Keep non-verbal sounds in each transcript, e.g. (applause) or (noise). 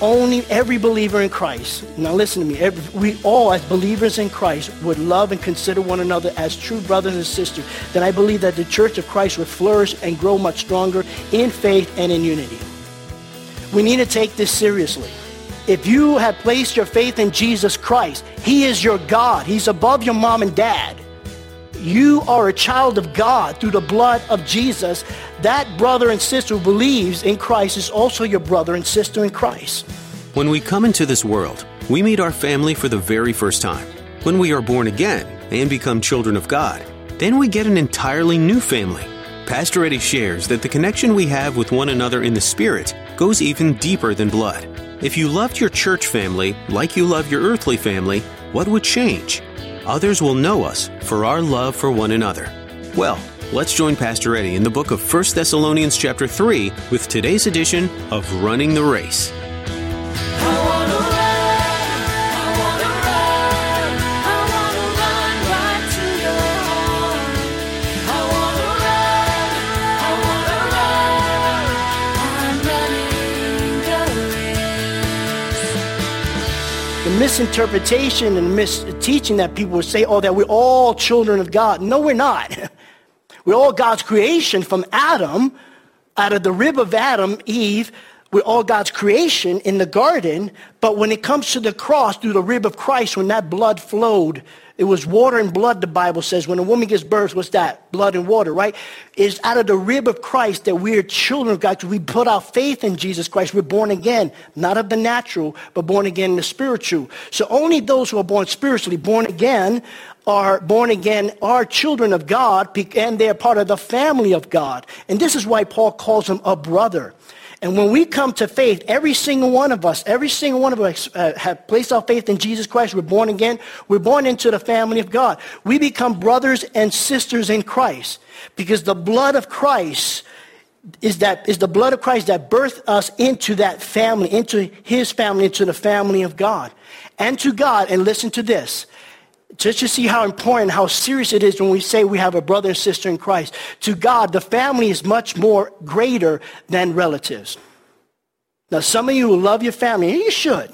Only every believer in Christ, now listen to me, every, we all as believers in Christ would love and consider one another as true brothers and sisters, then I believe that the church of Christ would flourish and grow much stronger in faith and in unity. We need to take this seriously. If you have placed your faith in Jesus Christ, He is your God. He's above your mom and dad. You are a child of God through the blood of Jesus. That brother and sister who believes in Christ is also your brother and sister in Christ. When we come into this world, we meet our family for the very first time. When we are born again and become children of God, then we get an entirely new family. Pastor Eddie shares that the connection we have with one another in the Spirit goes even deeper than blood. If you loved your church family like you love your earthly family, what would change? Others will know us for our love for one another. Well, let's join Pastor Eddie in the book of 1 Thessalonians chapter 3 with today's edition of Running the Race. Misinterpretation and misteaching that people would say, oh, that we're all children of God. No, we're not. (laughs) We're all God's creation from Adam, out of the rib of Adam, Eve. We're all God's creation in the garden. But when it comes to the cross, through the rib of Christ, when that blood flowed, it was water and blood, the Bible says. When a woman gives birth, what's that? Blood and water, right? It's out of the rib of Christ that we are children of God. We put our faith in Jesus Christ. We're born again, not of the natural, but born again in the spiritual. So only those who are born spiritually, born again, are born again, are children of God, and they're part of the family of God. And this is why Paul calls them a brother. And when we come to faith, every single one of us, every single one of us uh, have placed our faith in Jesus Christ. We're born again. We're born into the family of God. We become brothers and sisters in Christ because the blood of Christ is that is the blood of Christ that birthed us into that family, into his family, into the family of God. And to God, and listen to this, just to see how important, how serious it is when we say we have a brother and sister in Christ. To God, the family is much more greater than relatives. Now, some of you who love your family, and you should,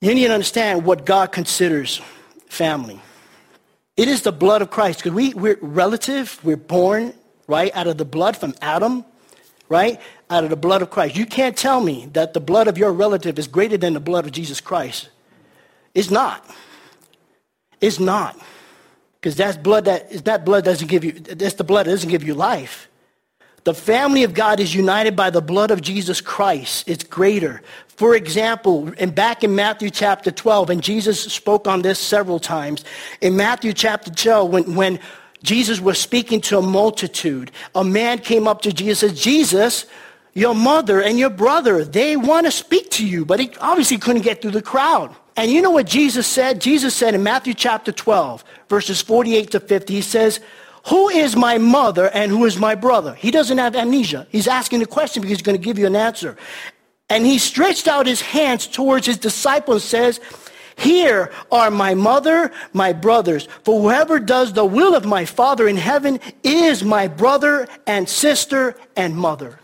you need to understand what God considers family. It is the blood of Christ, because we, we're relative, we're born, right, out of the blood from Adam, right, out of the blood of Christ. You can't tell me that the blood of your relative is greater than the blood of Jesus Christ. It's not. It's not. Because that's blood that that blood doesn't give you that's the blood that doesn't give you life. The family of God is united by the blood of Jesus Christ. It's greater. For example, and back in Matthew chapter 12, and Jesus spoke on this several times. In Matthew chapter 12, when, when Jesus was speaking to a multitude, a man came up to Jesus and said, Jesus, your mother and your brother, they want to speak to you, but he obviously couldn't get through the crowd. And you know what Jesus said? Jesus said in Matthew chapter 12, verses 48 to 50, he says, Who is my mother and who is my brother? He doesn't have amnesia. He's asking the question because he's going to give you an answer. And he stretched out his hands towards his disciples and says, Here are my mother, my brothers. For whoever does the will of my Father in heaven is my brother and sister and mother.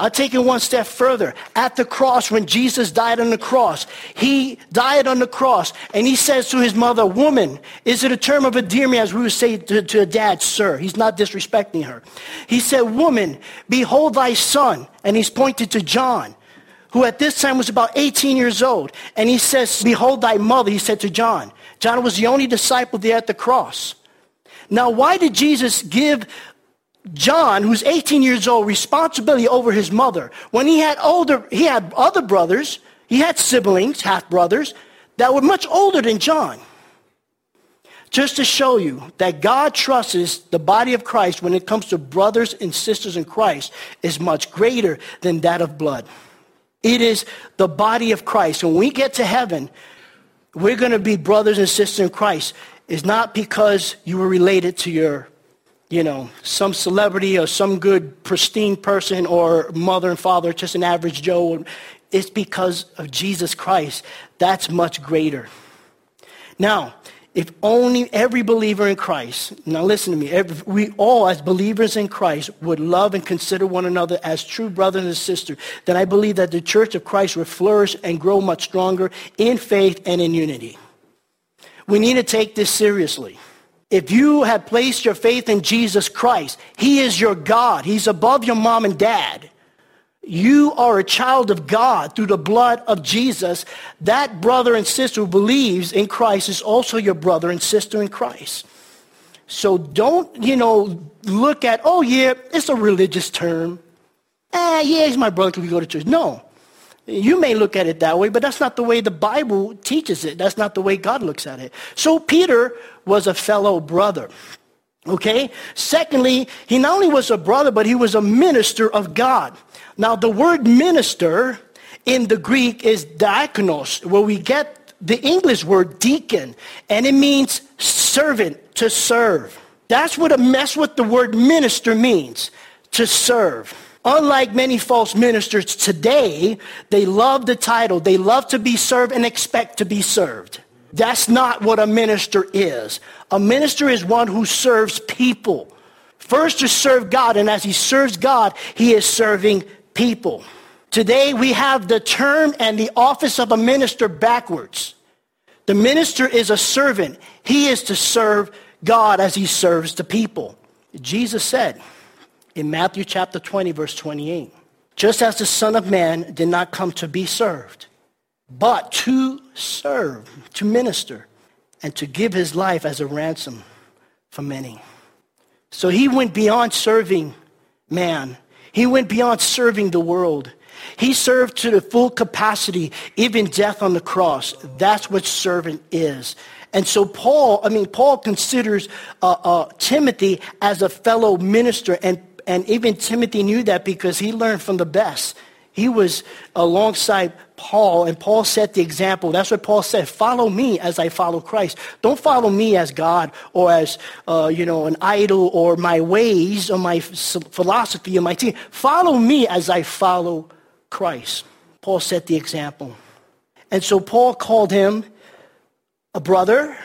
I'll take it one step further. At the cross, when Jesus died on the cross, he died on the cross, and he says to his mother, Woman, is it a term of endearment, as we would say to, to a dad, sir? He's not disrespecting her. He said, Woman, behold thy son. And he's pointed to John, who at this time was about 18 years old. And he says, Behold thy mother, he said to John. John was the only disciple there at the cross. Now, why did Jesus give John, who's 18 years old, responsibility over his mother. When he had older, he had other brothers, he had siblings, half brothers, that were much older than John. Just to show you that God trusts the body of Christ when it comes to brothers and sisters in Christ is much greater than that of blood. It is the body of Christ. When we get to heaven, we're going to be brothers and sisters in Christ. It's not because you were related to your, you know, some celebrity or some good pristine person or mother and father, just an average Joe. It's because of Jesus Christ. That's much greater. Now, if only every believer in Christ, now listen to me, every, we all as believers in Christ would love and consider one another as true brothers and sisters, then I believe that the church of Christ would flourish and grow much stronger in faith and in unity. We need to take this seriously. If you have placed your faith in Jesus Christ, He is your God. He's above your mom and dad you are a child of God through the blood of Jesus, that brother and sister who believes in Christ is also your brother and sister in Christ. So don't, you know, look at, oh yeah, it's a religious term. Ah, yeah, he's my brother because we go to church. No. You may look at it that way, but that's not the way the Bible teaches it. That's not the way God looks at it. So Peter was a fellow brother. Okay? Secondly, he not only was a brother, but he was a minister of God. Now, the word minister in the Greek is diakonos, where we get the English word deacon, and it means servant, to serve. That's what, a, that's what the word minister means, to serve. Unlike many false ministers today, they love the title. They love to be served and expect to be served. That's not what a minister is. A minister is one who serves people. First to serve God, and as he serves God, he is serving people. Today we have the term and the office of a minister backwards. The minister is a servant. He is to serve God as he serves the people. Jesus said in Matthew chapter 20 verse 28, just as the son of man did not come to be served, but to serve, to minister, and to give his life as a ransom for many. So he went beyond serving man he went beyond serving the world. He served to the full capacity, even death on the cross. That's what servant is. And so Paul, I mean, Paul considers uh, uh, Timothy as a fellow minister, and, and even Timothy knew that because he learned from the best. He was alongside Paul, and Paul set the example. That's what Paul said. Follow me as I follow Christ. Don't follow me as God or as, uh, you know, an idol or my ways or my philosophy or my team. Follow me as I follow Christ. Paul set the example. And so Paul called him a brother,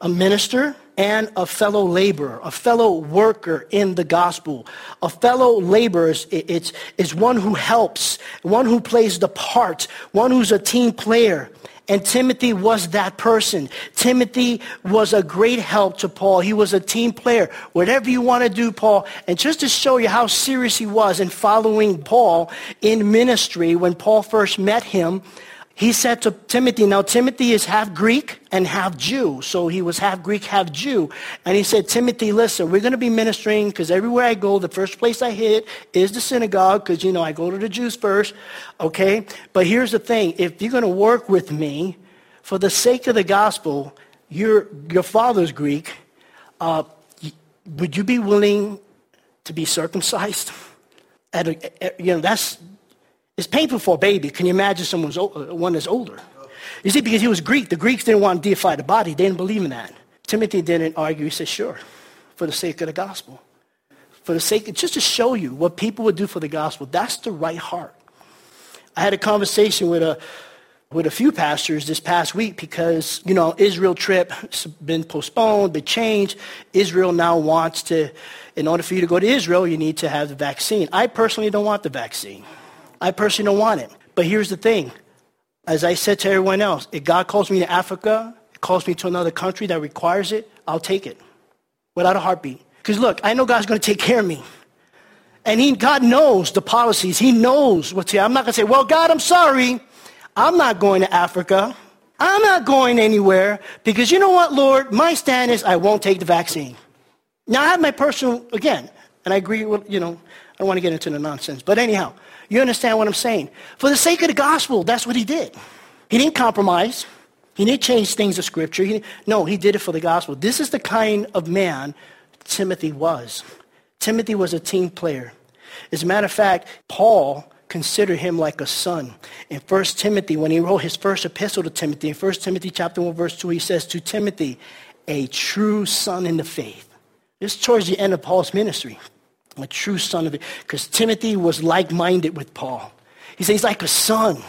a minister, and a fellow laborer, a fellow worker in the gospel. A fellow laborer is, it's, is one who helps, one who plays the part, one who's a team player. And Timothy was that person. Timothy was a great help to Paul. He was a team player. Whatever you want to do, Paul. And just to show you how serious he was in following Paul in ministry, when Paul first met him, he said to Timothy, now Timothy is half Greek and half Jew. So he was half Greek, half Jew. And he said, Timothy, listen, we're going to be ministering because everywhere I go, the first place I hit is the synagogue because, you know, I go to the Jews first. Okay? But here's the thing. If you're going to work with me for the sake of the gospel, your, your father's Greek, uh, would you be willing to be circumcised? (laughs) A, you know, that's, it's painful for a baby. Can you imagine someone's uh, one that's older? You see, because he was Greek, the Greeks didn't want to deify the body. They didn't believe in that. Timothy didn't argue. He said, sure, for the sake of the gospel. For the sake, of, just to show you what people would do for the gospel. That's the right heart. I had a conversation with a, with a few pastors this past week because, you know, Israel trip has been postponed, been changed. Israel now wants to, in order for you to go to Israel, you need to have the vaccine. I personally don't want the vaccine. I personally don't want it. But here's the thing. As I said to everyone else, if God calls me to Africa, calls me to another country that requires it, I'll take it without a heartbeat. Because look, I know God's going to take care of me. And he, God knows the policies. He knows what's here. I'm not going to say, well, God, I'm sorry. I'm not going to Africa. I'm not going anywhere because you know what, Lord? My stand is I won't take the vaccine. Now, I have my personal, again, and I agree with, you know, I don't want to get into the nonsense. But anyhow, you understand what I'm saying? For the sake of the gospel, that's what he did. He didn't compromise. He didn't change things of Scripture. He no, he did it for the gospel. This is the kind of man Timothy was. Timothy was a team player. As a matter of fact, Paul considered him like a son. In 1 Timothy, when he wrote his first epistle to Timothy, in 1 Timothy chapter 1, verse 2, he says, To Timothy, a true son in the faith. This is towards the end of Paul's ministry. A true son of it. Because Timothy was like-minded with Paul. He says he's like a son.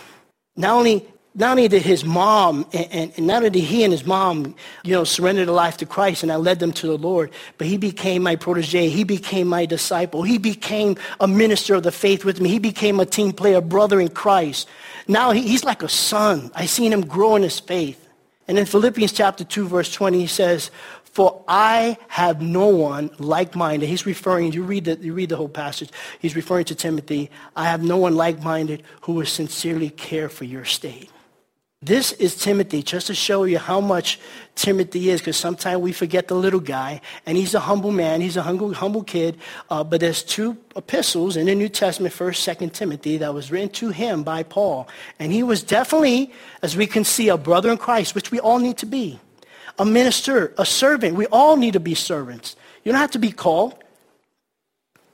Not only not only did his mom, and, and, not only did he and his mom, you know, surrender their life to Christ and I led them to the Lord, but he became my protege. He became my disciple. He became a minister of the faith with me. He became a team player, brother in Christ. Now he, he's like a son. I've seen him grow in his faith. And in Philippians chapter 2, verse 20, he says, for I have no one like-minded. He's referring, you read, the, you read the whole passage. He's referring to Timothy. I have no one like-minded who will sincerely care for your state. This is Timothy, just to show you how much Timothy is, because sometimes we forget the little guy, and he's a humble man, he's a humble, humble kid. Uh, but there's two epistles in the New Testament, 1st, 2nd Timothy, that was written to him by Paul. And he was definitely, as we can see, a brother in Christ, which we all need to be. A minister, a servant. We all need to be servants. You don't have to be called.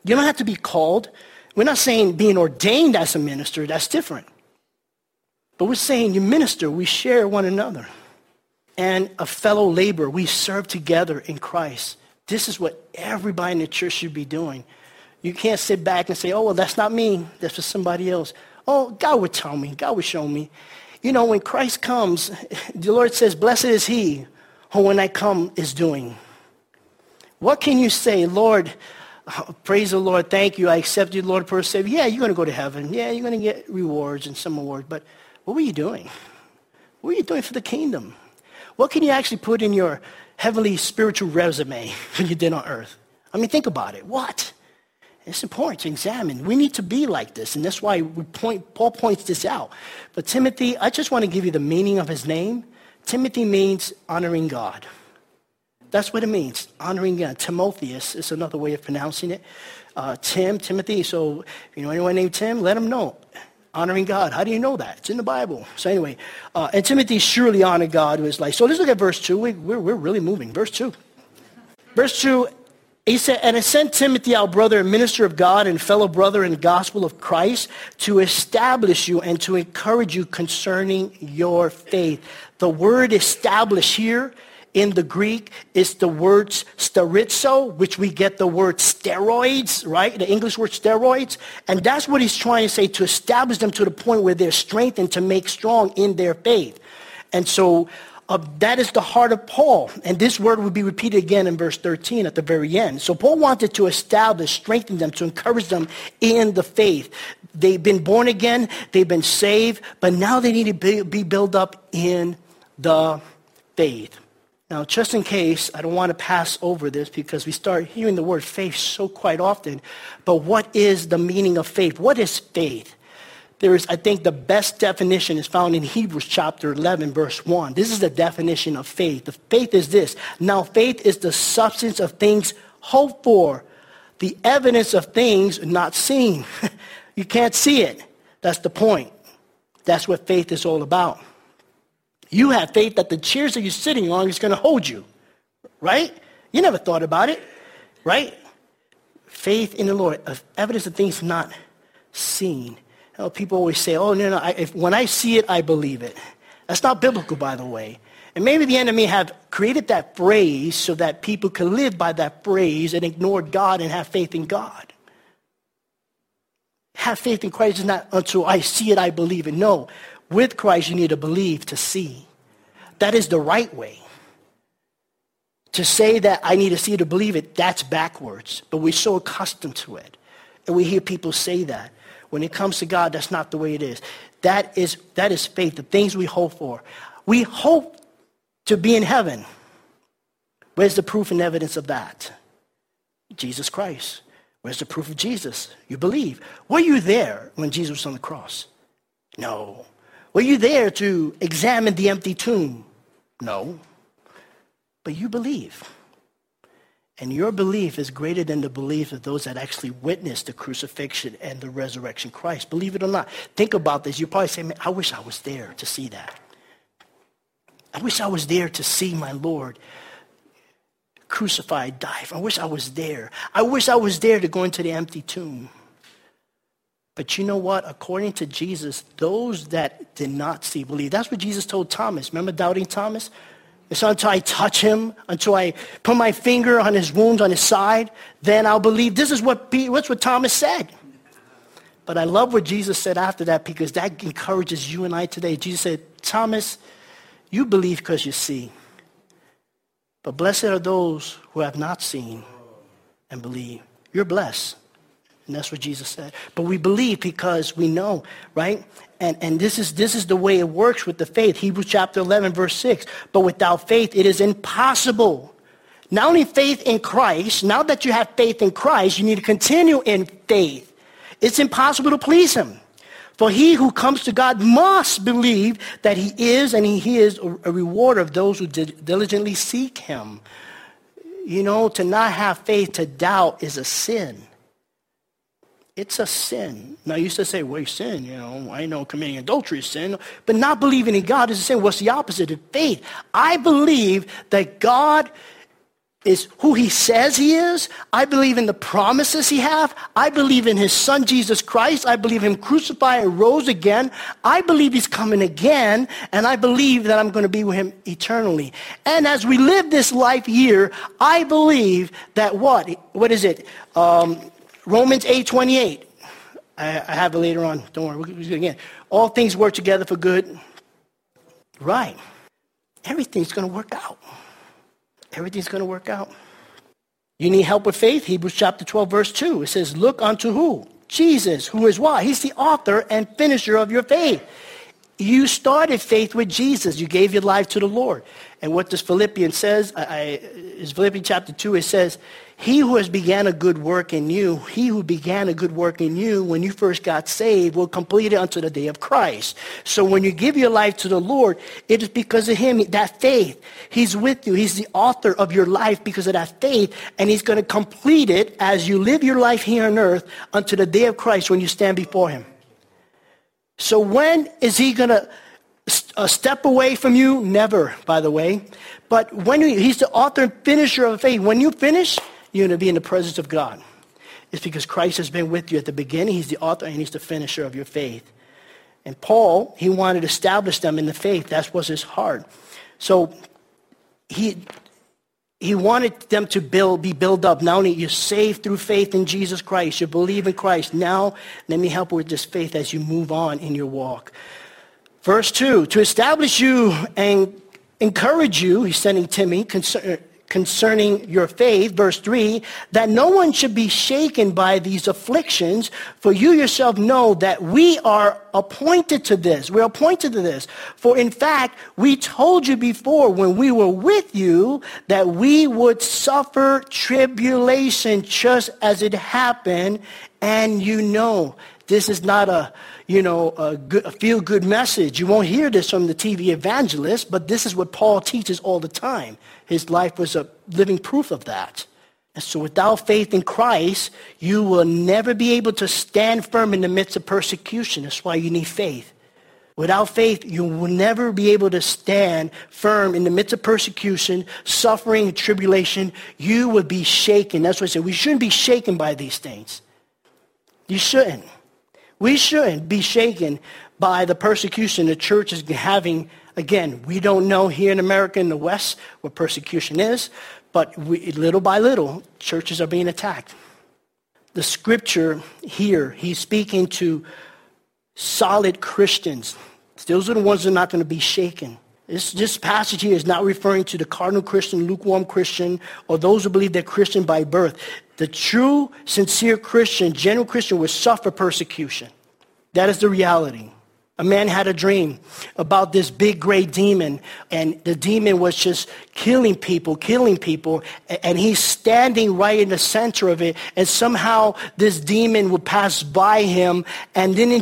You don't have to be called. We're not saying being ordained as a minister, that's different. But we're saying you minister, we share one another. And a fellow laborer, we serve together in Christ. This is what everybody in the church should be doing. You can't sit back and say, oh, well, that's not me. That's for somebody else. Oh, God would tell me. God would show me. You know, when Christ comes, (laughs) the Lord says, blessed is he who when I come is doing. What can you say, Lord, praise the Lord, thank you, I accept you, Lord, per se. Yeah, you're going to go to heaven. Yeah, you're going to get rewards and some awards. But what were you doing? What were you doing for the kingdom? What can you actually put in your heavenly spiritual resume (laughs) when you did on earth? I mean, think about it. What? It's important to examine. We need to be like this, and that's why point, Paul points this out. But Timothy, I just want to give you the meaning of his name. Timothy means honoring God. That's what it means, honoring God. Timotheus is another way of pronouncing it. Uh, Tim, Timothy. So, if you know anyone named Tim, let him know honoring God. How do you know that? It's in the Bible. So anyway, uh, and Timothy surely honored God with his life. So let's look at verse 2. We, we're, we're really moving. Verse 2. Verse 2, he said, And I sent Timothy, our brother and minister of God and fellow brother in the gospel of Christ, to establish you and to encourage you concerning your faith. The word establish here in the Greek is the word sterizo, which we get the word steroids, right? The English word steroids. And that's what he's trying to say, to establish them to the point where they're strengthened to make strong in their faith. And so uh, that is the heart of Paul. And this word will be repeated again in verse 13 at the very end. So Paul wanted to establish, strengthen them, to encourage them in the faith. They've been born again, they've been saved, but now they need to be, be built up in the faith. Now, just in case, I don't want to pass over this because we start hearing the word faith so quite often. But what is the meaning of faith? What is faith? There is, I think, the best definition is found in Hebrews chapter 11, verse 1. This is the definition of faith. The faith is this. Now, faith is the substance of things hoped for, the evidence of things not seen. (laughs) you can't see it. That's the point. That's what faith is all about. You have faith that the chairs that you're sitting on is going to hold you, right? You never thought about it, right? Faith in the Lord, evidence of things not seen. People always say, oh, no, no, I, if, when I see it, I believe it. That's not biblical, by the way. And maybe the enemy have created that phrase so that people can live by that phrase and ignore God and have faith in God. Have faith in Christ is not until I see it, I believe it. No, with Christ, you need to believe to see. That is the right way. To say that I need to see to believe it, that's backwards. But we're so accustomed to it. And we hear people say that. When it comes to God, that's not the way it is. That is, that is faith, the things we hope for. We hope to be in heaven. Where's the proof and evidence of that? Jesus Christ. Where's the proof of Jesus? You believe. Were you there when Jesus was on the cross? No. Were you there to examine the empty tomb? No. But you believe. And your belief is greater than the belief of those that actually witnessed the crucifixion and the resurrection Christ. Believe it or not. Think about this. You probably say, man, I wish I was there to see that. I wish I was there to see my Lord crucified, die. I wish I was there. I wish I was there to go into the empty tomb. But you know what? According to Jesus, those that did not see believe. That's what Jesus told Thomas. Remember doubting Thomas? It's until I touch him, until I put my finger on his wounds on his side, then I'll believe. This is what, what's what Thomas said. But I love what Jesus said after that because that encourages you and I today. Jesus said, Thomas, you believe because you see. But blessed are those who have not seen and believe. You're blessed. And that's what Jesus said. But we believe because we know, right? And, and this, is, this is the way it works with the faith. Hebrews chapter 11, verse 6. But without faith, it is impossible. Not only faith in Christ, now that you have faith in Christ, you need to continue in faith. It's impossible to please him. For he who comes to God must believe that he is and he is a rewarder of those who diligently seek him. You know, to not have faith, to doubt is a sin. It's a sin. Now, you used to say, well, sin, you know, I know committing adultery is sin, but not believing in God is a sin. What's the opposite of faith? I believe that God is who he says he is. I believe in the promises he have. I believe in his son, Jesus Christ. I believe him crucified and rose again. I believe he's coming again, and I believe that I'm going to be with him eternally. And as we live this life here, I believe that what? What is it? Um, Romans 8 28. I, I have it later on. Don't worry. We'll again. All things work together for good. Right. Everything's going to work out. Everything's going to work out. You need help with faith? Hebrews chapter 12, verse 2. It says, Look unto who? Jesus, who is what? He's the author and finisher of your faith. You started faith with Jesus. You gave your life to the Lord. And what does Philippians says, I, I, is Philippians chapter 2, it says, he who has began a good work in you, he who began a good work in you when you first got saved will complete it unto the day of Christ. So when you give your life to the Lord, it is because of him, that faith. He's with you. He's the author of your life because of that faith, and he's going to complete it as you live your life here on earth unto the day of Christ when you stand before him. So when is he going to a uh, step away from you? Never, by the way. But when you, he's the author and finisher of faith. When you finish, you're going to be in the presence of God. It's because Christ has been with you at the beginning. He's the author and he's the finisher of your faith. And Paul, he wanted to establish them in the faith. That was his heart. So he, he wanted them to build, be built up. Only you're saved through faith in Jesus Christ, you believe in Christ. Now, let me help with this faith as you move on in your walk. Verse 2, to establish you and encourage you, he's sending Timothy, concern, concerning your faith, verse 3, that no one should be shaken by these afflictions, for you yourself know that we are appointed to this. We're appointed to this. For in fact, we told you before when we were with you that we would suffer tribulation just as it happened, and you know this is not a, you know, a, good, a feel-good message. You won't hear this from the TV evangelist, but this is what Paul teaches all the time. His life was a living proof of that. And so without faith in Christ, you will never be able to stand firm in the midst of persecution. That's why you need faith. Without faith, you will never be able to stand firm in the midst of persecution, suffering, and tribulation. You will be shaken. That's what I said. We shouldn't be shaken by these things. You shouldn't. We shouldn't be shaken by the persecution the church is having. Again, we don't know here in America in the West what persecution is, but we, little by little, churches are being attacked. The scripture here, he's speaking to solid Christians. Those are the ones that are not going to be shaken. This, this passage here is not referring to the cardinal Christian, lukewarm Christian, or those who believe they're Christian by birth. The true, sincere Christian, genuine Christian will suffer persecution. That is the reality. A man had a dream about this big gray demon, and the demon was just killing people, killing people, and he's standing right in the center of it, and somehow this demon would pass by him, and then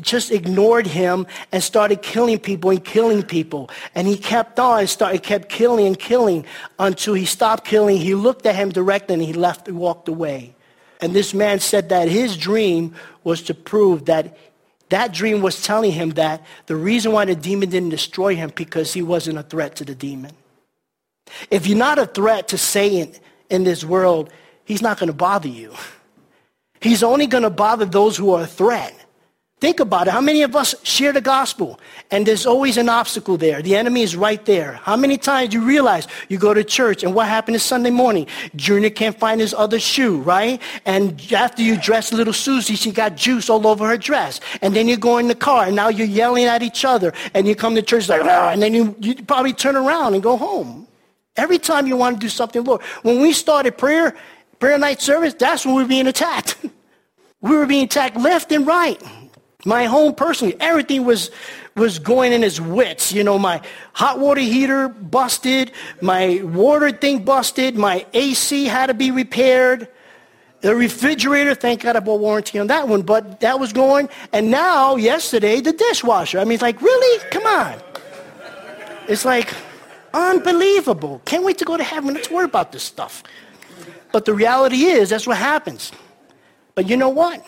just ignored him and started killing people and killing people. And he kept on, and started, kept killing and killing until he stopped killing. He looked at him directly, and he left and walked away. And this man said that his dream was to prove that that dream was telling him that the reason why the demon didn't destroy him because he wasn't a threat to the demon. If you're not a threat to Satan in this world, he's not going to bother you. He's only going to bother those who are a threat. Think about it. How many of us share the gospel? And there's always an obstacle there. The enemy is right there. How many times you realize you go to church and what happened is Sunday morning? Junior can't find his other shoe, right? And after you dress little Susie, she got juice all over her dress. And then you go in the car and now you're yelling at each other. And you come to church like, ah, and then you, you probably turn around and go home. Every time you want to do something, Lord. When we started prayer, prayer night service, that's when we were being attacked. (laughs) we were being attacked left and right. My home personally, everything was was going in his wits. You know, my hot water heater busted, my water thing busted, my AC had to be repaired. The refrigerator, thank God I bought warranty on that one, but that was going. And now, yesterday, the dishwasher. I mean, it's like, really? Come on. It's like unbelievable. Can't wait to go to heaven. Let's worry about this stuff. But the reality is, that's what happens. But you know what?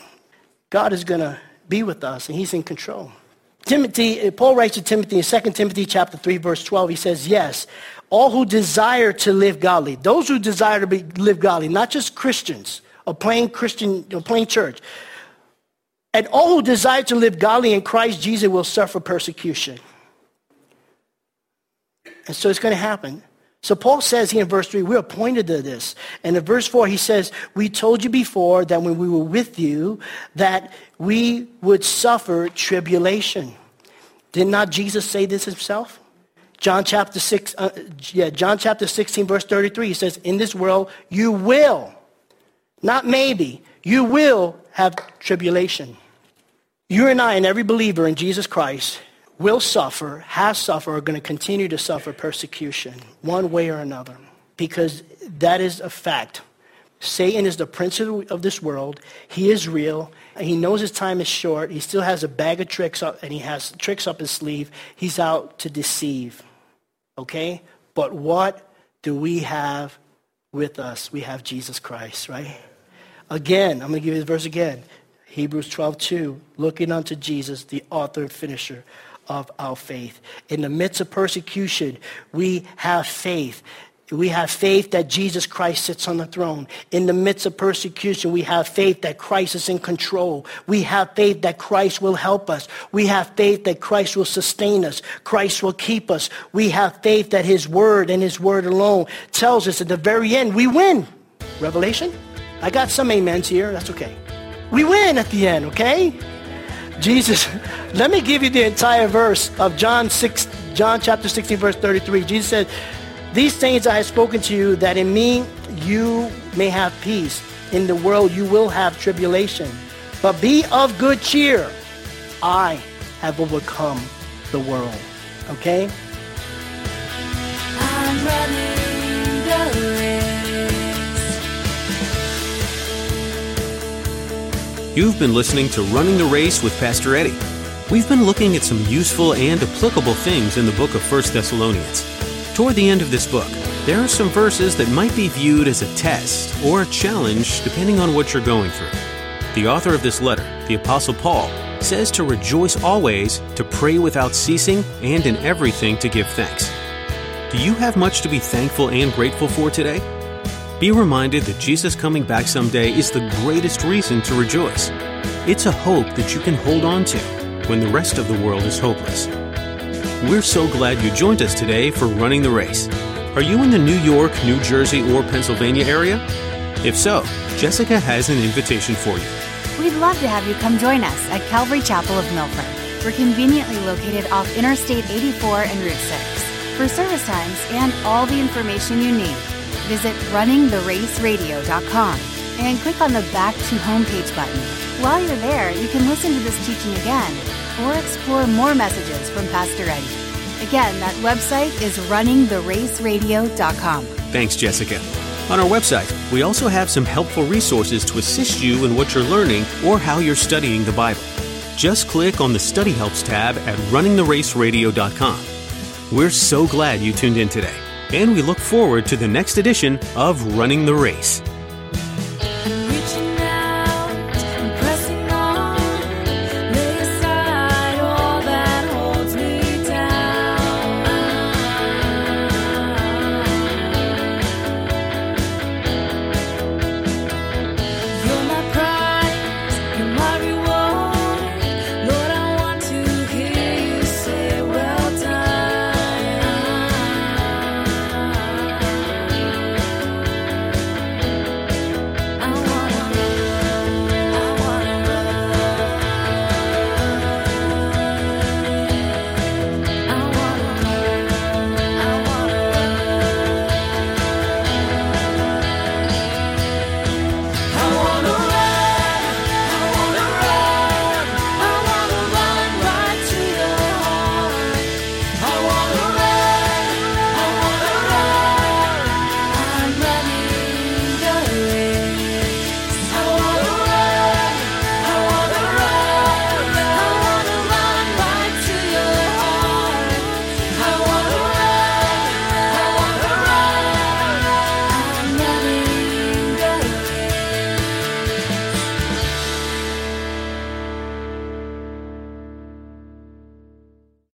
God is going to be with us, and he's in control. Timothy, uh, Paul writes to Timothy in 2 Timothy chapter 3, verse 12, he says, Yes, all who desire to live godly, those who desire to be, live godly, not just Christians, a plain Christian, a plain church, and all who desire to live godly in Christ Jesus will suffer persecution. And so it's going to happen. So Paul says here in verse 3, we're appointed to this. And in verse 4, he says, we told you before that when we were with you, that we would suffer tribulation. Did not Jesus say this himself? John chapter 6, uh, yeah, John chapter 16, verse 33, he says, in this world you will, not maybe, you will have tribulation. You and I and every believer in Jesus Christ will suffer, has suffered, are going to continue to suffer persecution one way or another because that is a fact. Satan is the prince of this world. He is real. He knows his time is short. He still has a bag of tricks up, and he has tricks up his sleeve. He's out to deceive. Okay? But what do we have with us? We have Jesus Christ, right? Again, I'm going to give you this verse again. Hebrews 12, 2. Looking unto Jesus, the author and finisher of our faith. In the midst of persecution, we have faith. We have faith that Jesus Christ sits on the throne. In the midst of persecution, we have faith that Christ is in control. We have faith that Christ will help us. We have faith that Christ will sustain us. Christ will keep us. We have faith that his word and his word alone tells us at the very end, we win. Revelation? I got some amens here. That's okay. We win at the end, okay? Jesus, (laughs) let me give you the entire verse of John 6, John chapter 16, verse 33. Jesus said, These things I have spoken to you, that in me you may have peace. In the world you will have tribulation. But be of good cheer. I have overcome the world. Okay? You've been listening to Running the Race with Pastor Eddie. We've been looking at some useful and applicable things in the book of 1 Thessalonians. Toward the end of this book, there are some verses that might be viewed as a test or a challenge depending on what you're going through. The author of this letter, the Apostle Paul, says to rejoice always, to pray without ceasing, and in everything to give thanks. Do you have much to be thankful and grateful for today? Be reminded that Jesus coming back someday is the greatest reason to rejoice. It's a hope that you can hold on to when the rest of the world is hopeless. We're so glad you joined us today for Running the Race. Are you in the New York, New Jersey, or Pennsylvania area? If so, Jessica has an invitation for you. We'd love to have you come join us at Calvary Chapel of Milford. We're conveniently located off Interstate 84 and Route 6. For service times and all the information you need, visit runningtheraceradio.com and click on the Back to Homepage button. While you're there, you can listen to this teaching again or explore more messages from Pastor Eddie. Again, that website is runningtheraceradio.com. Thanks, Jessica. On our website, we also have some helpful resources to assist you in what you're learning or how you're studying the Bible. Just click on the Study Helps tab at runningtheraceradio.com. We're so glad you tuned in today and we look forward to the next edition of Running the Race.